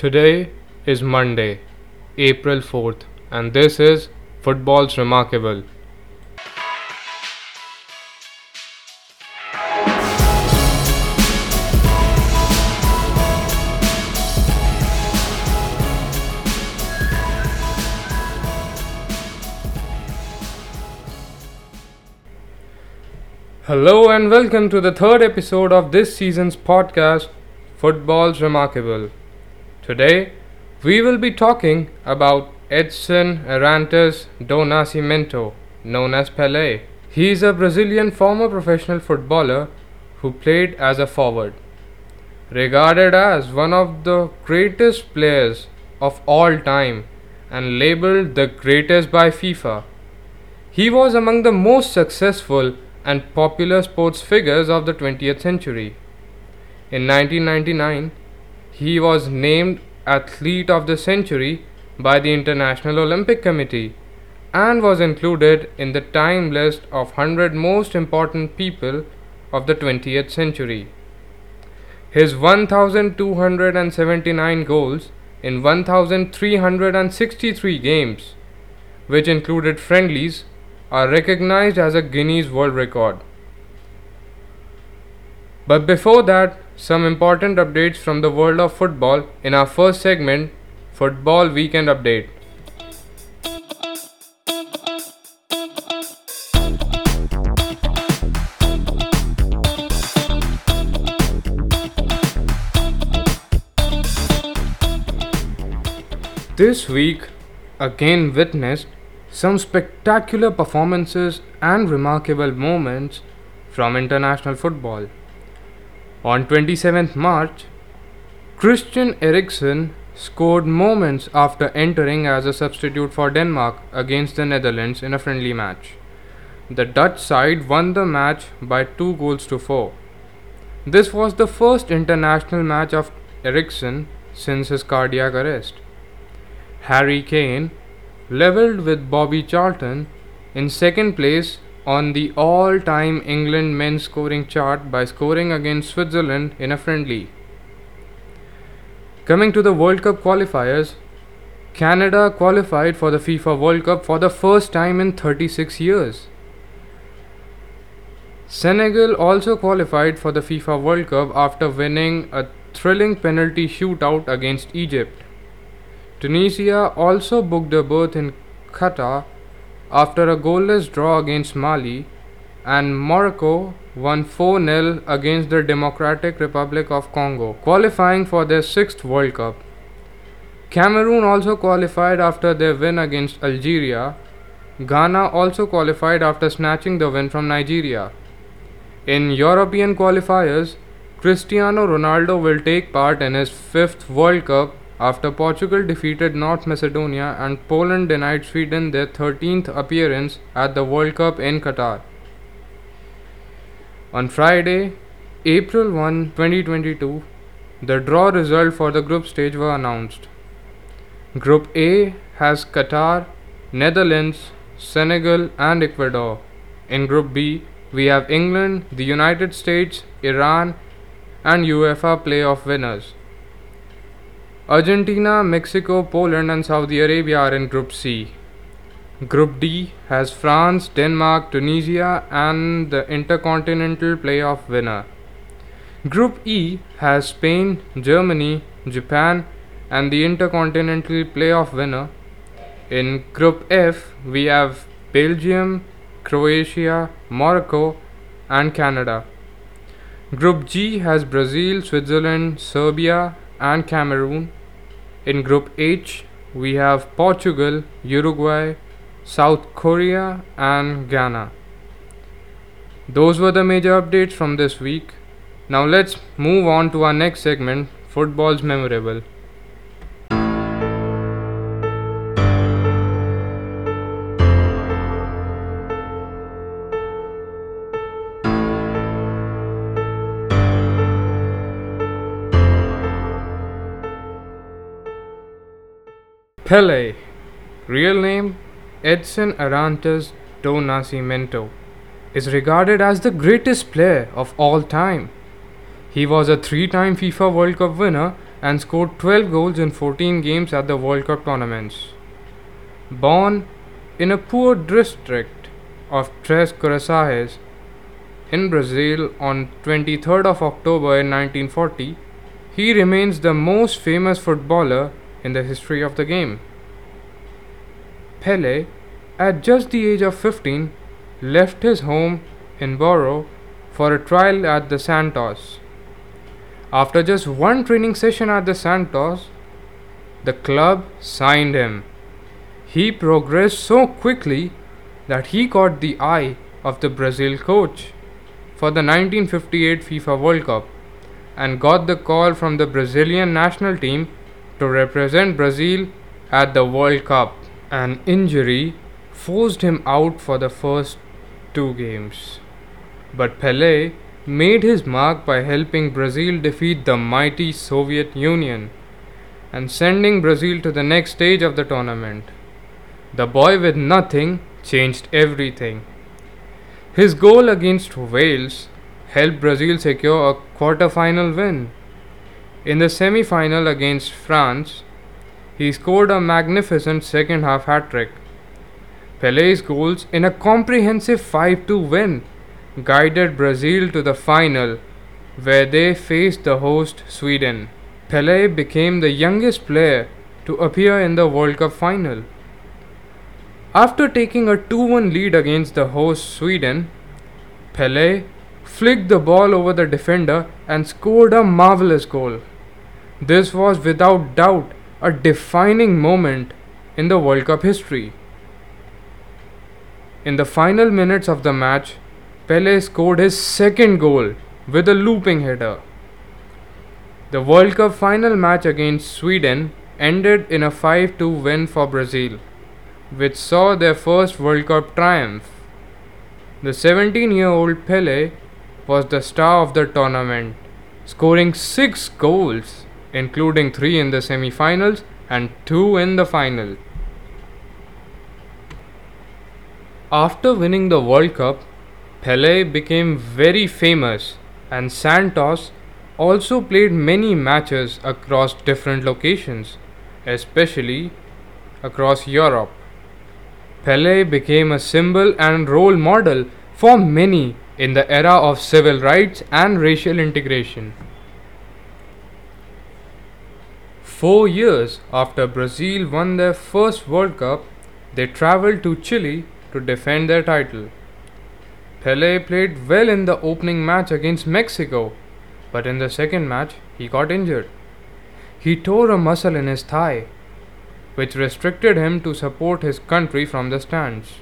Today is Monday, April 4th, and this is Football's Remarkable. Hello and welcome to the third episode of this season's podcast, Football's Remarkable. Today, we will be talking about Edson Arantes do Nascimento, known as Pelé. He is a Brazilian former professional footballer who played as a forward. Regarded as one of the greatest players of all time and labeled the greatest by FIFA. He was among the most successful and popular sports figures of the 20th century. In 1999, he was named Athlete of the Century by the International Olympic Committee and was included in the Time list of 100 most important people of the 20th century. His 1279 goals in 1363 games, which included friendlies, are recognized as a Guinness World Record. But before that, some important updates from the world of football in our first segment, Football Weekend Update. This week again witnessed some spectacular performances and remarkable moments from international football. On 27th March, Christian Eriksen scored moments after entering as a substitute for Denmark against the Netherlands in a friendly match. The Dutch side won the match by 2 goals to 4. This was the first international match of Eriksen since his cardiac arrest. Harry Kane levelled with Bobby Charlton in second place on the all time England men's scoring chart by scoring against Switzerland in a friendly. Coming to the World Cup qualifiers, Canada qualified for the FIFA World Cup for the first time in 36 years. Senegal also qualified for the FIFA World Cup after winning a thrilling penalty shootout against Egypt. Tunisia also booked a berth in Qatar after a goalless draw against Mali, and Morocco won 4 0 against the Democratic Republic of Congo, qualifying for their sixth World Cup. Cameroon also qualified after their win against Algeria. Ghana also qualified after snatching the win from Nigeria. In European qualifiers, Cristiano Ronaldo will take part in his fifth World Cup after Portugal defeated North Macedonia and Poland denied Sweden their 13th appearance at the World Cup in Qatar. On Friday, April 1, 2022, the draw result for the group stage were announced. Group A has Qatar, Netherlands, Senegal, and Ecuador. In Group B, we have England, the United States, Iran, and UEFA playoff winners. Argentina, Mexico, Poland, and Saudi Arabia are in Group C. Group D has France, Denmark, Tunisia, and the Intercontinental Playoff winner. Group E has Spain, Germany, Japan, and the Intercontinental Playoff winner. In Group F, we have Belgium, Croatia, Morocco, and Canada. Group G has Brazil, Switzerland, Serbia, and Cameroon. In Group H, we have Portugal, Uruguay, South Korea, and Ghana. Those were the major updates from this week. Now let's move on to our next segment Football's Memorable. Pele, real name Edson Arantes do Nascimento, is regarded as the greatest player of all time. He was a three time FIFA World Cup winner and scored 12 goals in 14 games at the World Cup tournaments. Born in a poor district of Três Corações in Brazil on 23rd of October in 1940, he remains the most famous footballer in the history of the game. Pele, at just the age of 15, left his home in Bauru for a trial at the Santos. After just one training session at the Santos, the club signed him. He progressed so quickly that he caught the eye of the Brazil coach for the 1958 FIFA World Cup and got the call from the Brazilian national team to represent Brazil at the World Cup. An injury forced him out for the first two games. But Pele made his mark by helping Brazil defeat the mighty Soviet Union and sending Brazil to the next stage of the tournament. The boy with nothing changed everything. His goal against Wales helped Brazil secure a quarter-final win. In the semi final against France, he scored a magnificent second half hat trick. Pele's goals in a comprehensive 5 2 win guided Brazil to the final, where they faced the host Sweden. Pele became the youngest player to appear in the World Cup final. After taking a 2 1 lead against the host Sweden, Pele flicked the ball over the defender and scored a marvelous goal. This was without doubt a defining moment in the World Cup history. In the final minutes of the match, Pele scored his second goal with a looping header. The World Cup final match against Sweden ended in a 5 2 win for Brazil, which saw their first World Cup triumph. The 17 year old Pele was the star of the tournament, scoring 6 goals, including 3 in the semi finals and 2 in the final. After winning the World Cup, Pele became very famous, and Santos also played many matches across different locations, especially across Europe. Pele became a symbol and role model for many in the era of civil rights and racial integration. Four years after Brazil won their first World Cup, they traveled to Chile to defend their title. Pele played well in the opening match against Mexico, but in the second match he got injured. He tore a muscle in his thigh, which restricted him to support his country from the stands.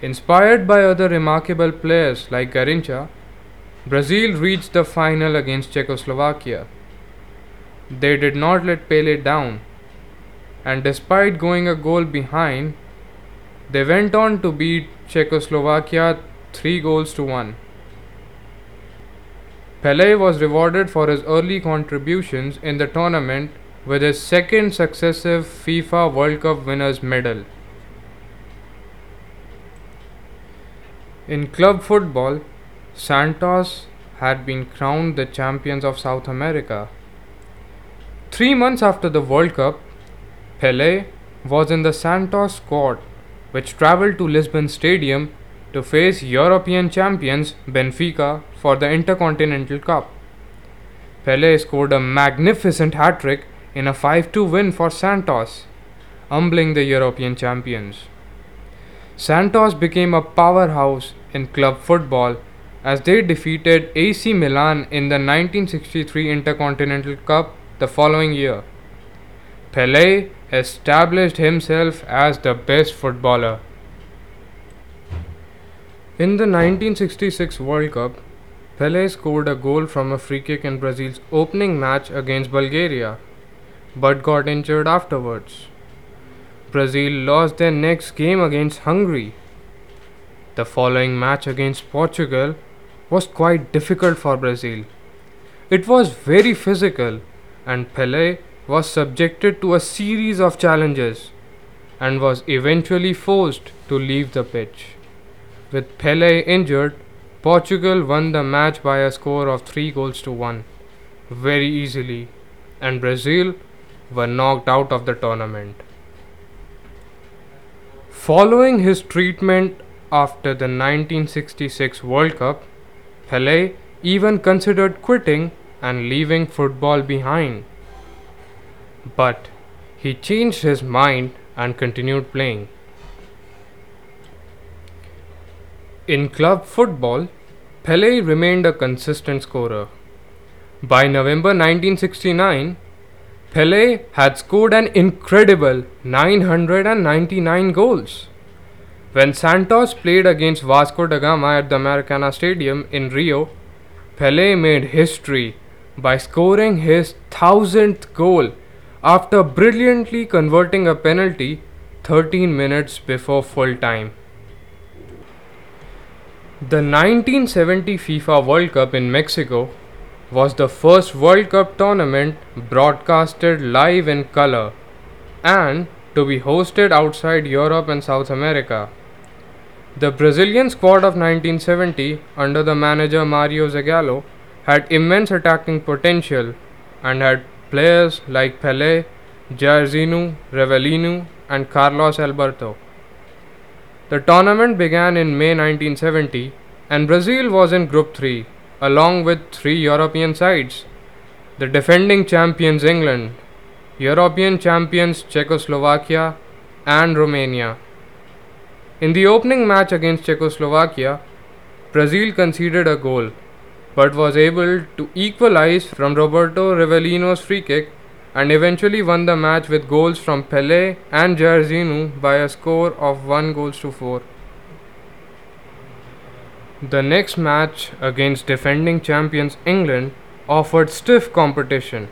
Inspired by other remarkable players like Garrincha, Brazil reached the final against Czechoslovakia. They did not let Pele down, and despite going a goal behind, they went on to beat Czechoslovakia 3 goals to 1. Pele was rewarded for his early contributions in the tournament with his second successive FIFA World Cup winners medal. In club football, Santos had been crowned the champions of South America. Three months after the World Cup, Pele was in the Santos squad which travelled to Lisbon Stadium to face European champions Benfica for the Intercontinental Cup. Pele scored a magnificent hat trick in a 5 2 win for Santos, humbling the European champions. Santos became a powerhouse in club football as they defeated AC Milan in the 1963 Intercontinental Cup the following year. Pele established himself as the best footballer. In the 1966 World Cup, Pele scored a goal from a free kick in Brazil's opening match against Bulgaria, but got injured afterwards. Brazil lost their next game against Hungary. The following match against Portugal was quite difficult for Brazil. It was very physical, and Pele was subjected to a series of challenges and was eventually forced to leave the pitch. With Pele injured, Portugal won the match by a score of 3 goals to 1 very easily and Brazil were knocked out of the tournament. Following his treatment after the 1966 World Cup, Pele even considered quitting and leaving football behind. But he changed his mind and continued playing. In club football, Pele remained a consistent scorer. By November 1969, Pele had scored an incredible 999 goals. When Santos played against Vasco da Gama at the Maracana Stadium in Rio, Pele made history by scoring his thousandth goal after brilliantly converting a penalty 13 minutes before full time. The 1970 FIFA World Cup in Mexico was the first World Cup tournament broadcasted live in color and to be hosted outside Europe and South America. The Brazilian squad of 1970 under the manager Mario Zagallo had immense attacking potential and had players like Pelé, Jairzinho, Rivelino and Carlos Alberto. The tournament began in May 1970 and Brazil was in Group 3 along with three European sides the defending champions England, European champions Czechoslovakia, and Romania. In the opening match against Czechoslovakia, Brazil conceded a goal but was able to equalize from Roberto Rivelino's free kick and eventually won the match with goals from Pelé and Jairzinho by a score of 1 goals to 4. The next match against defending champions England offered stiff competition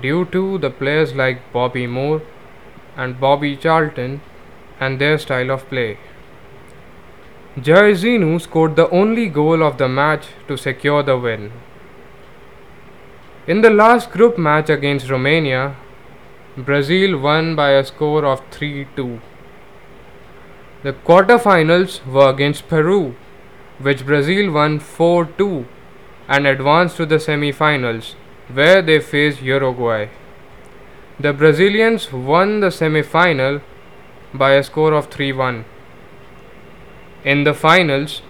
due to the players like Bobby Moore and Bobby Charlton and their style of play. Jairzinho scored the only goal of the match to secure the win. In the last group match against Romania, Brazil won by a score of 3 2. The quarterfinals were against Peru which Brazil won 4 2 and advanced to the semi finals, where they faced Uruguay. The Brazilians won the semi final by a score of 3 1. In the finals,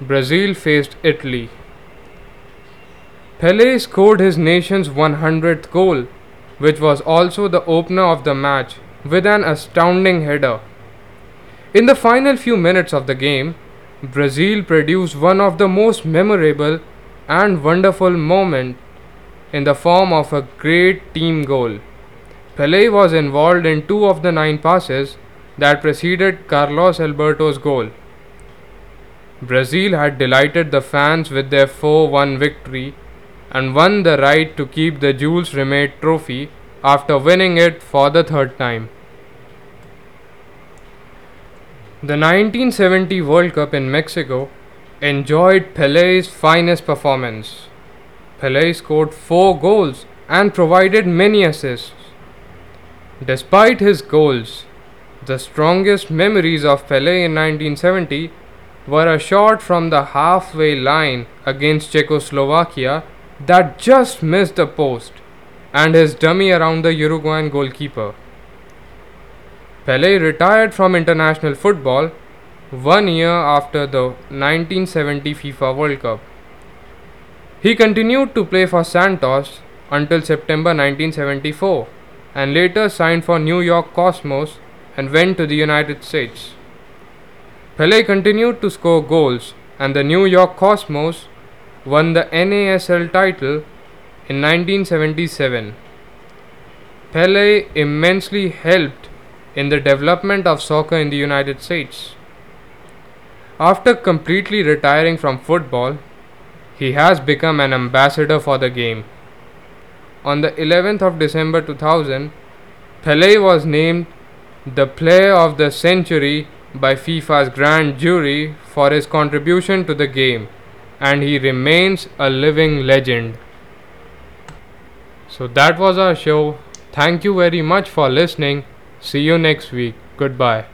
Brazil faced Italy. Pele scored his nation's 100th goal, which was also the opener of the match, with an astounding header. In the final few minutes of the game, Brazil produced one of the most memorable and wonderful moments in the form of a great team goal. Pele was involved in two of the nine passes that preceded Carlos Alberto's goal. Brazil had delighted the fans with their 4 1 victory and won the right to keep the Jules Rimet trophy after winning it for the third time. The 1970 World Cup in Mexico enjoyed Pele's finest performance. Pele scored four goals and provided many assists. Despite his goals, the strongest memories of Pele in 1970 were a shot from the halfway line against Czechoslovakia that just missed the post and his dummy around the Uruguayan goalkeeper. Pele retired from international football one year after the 1970 FIFA World Cup. He continued to play for Santos until September 1974 and later signed for New York Cosmos and went to the United States. Pele continued to score goals and the New York Cosmos won the NASL title in 1977. Pele immensely helped in the development of soccer in the United States. After completely retiring from football, he has become an ambassador for the game. On the 11th of December 2000, Pele was named the Player of the Century by FIFA's grand jury for his contribution to the game, and he remains a living legend. So that was our show. Thank you very much for listening. See you next week. Goodbye.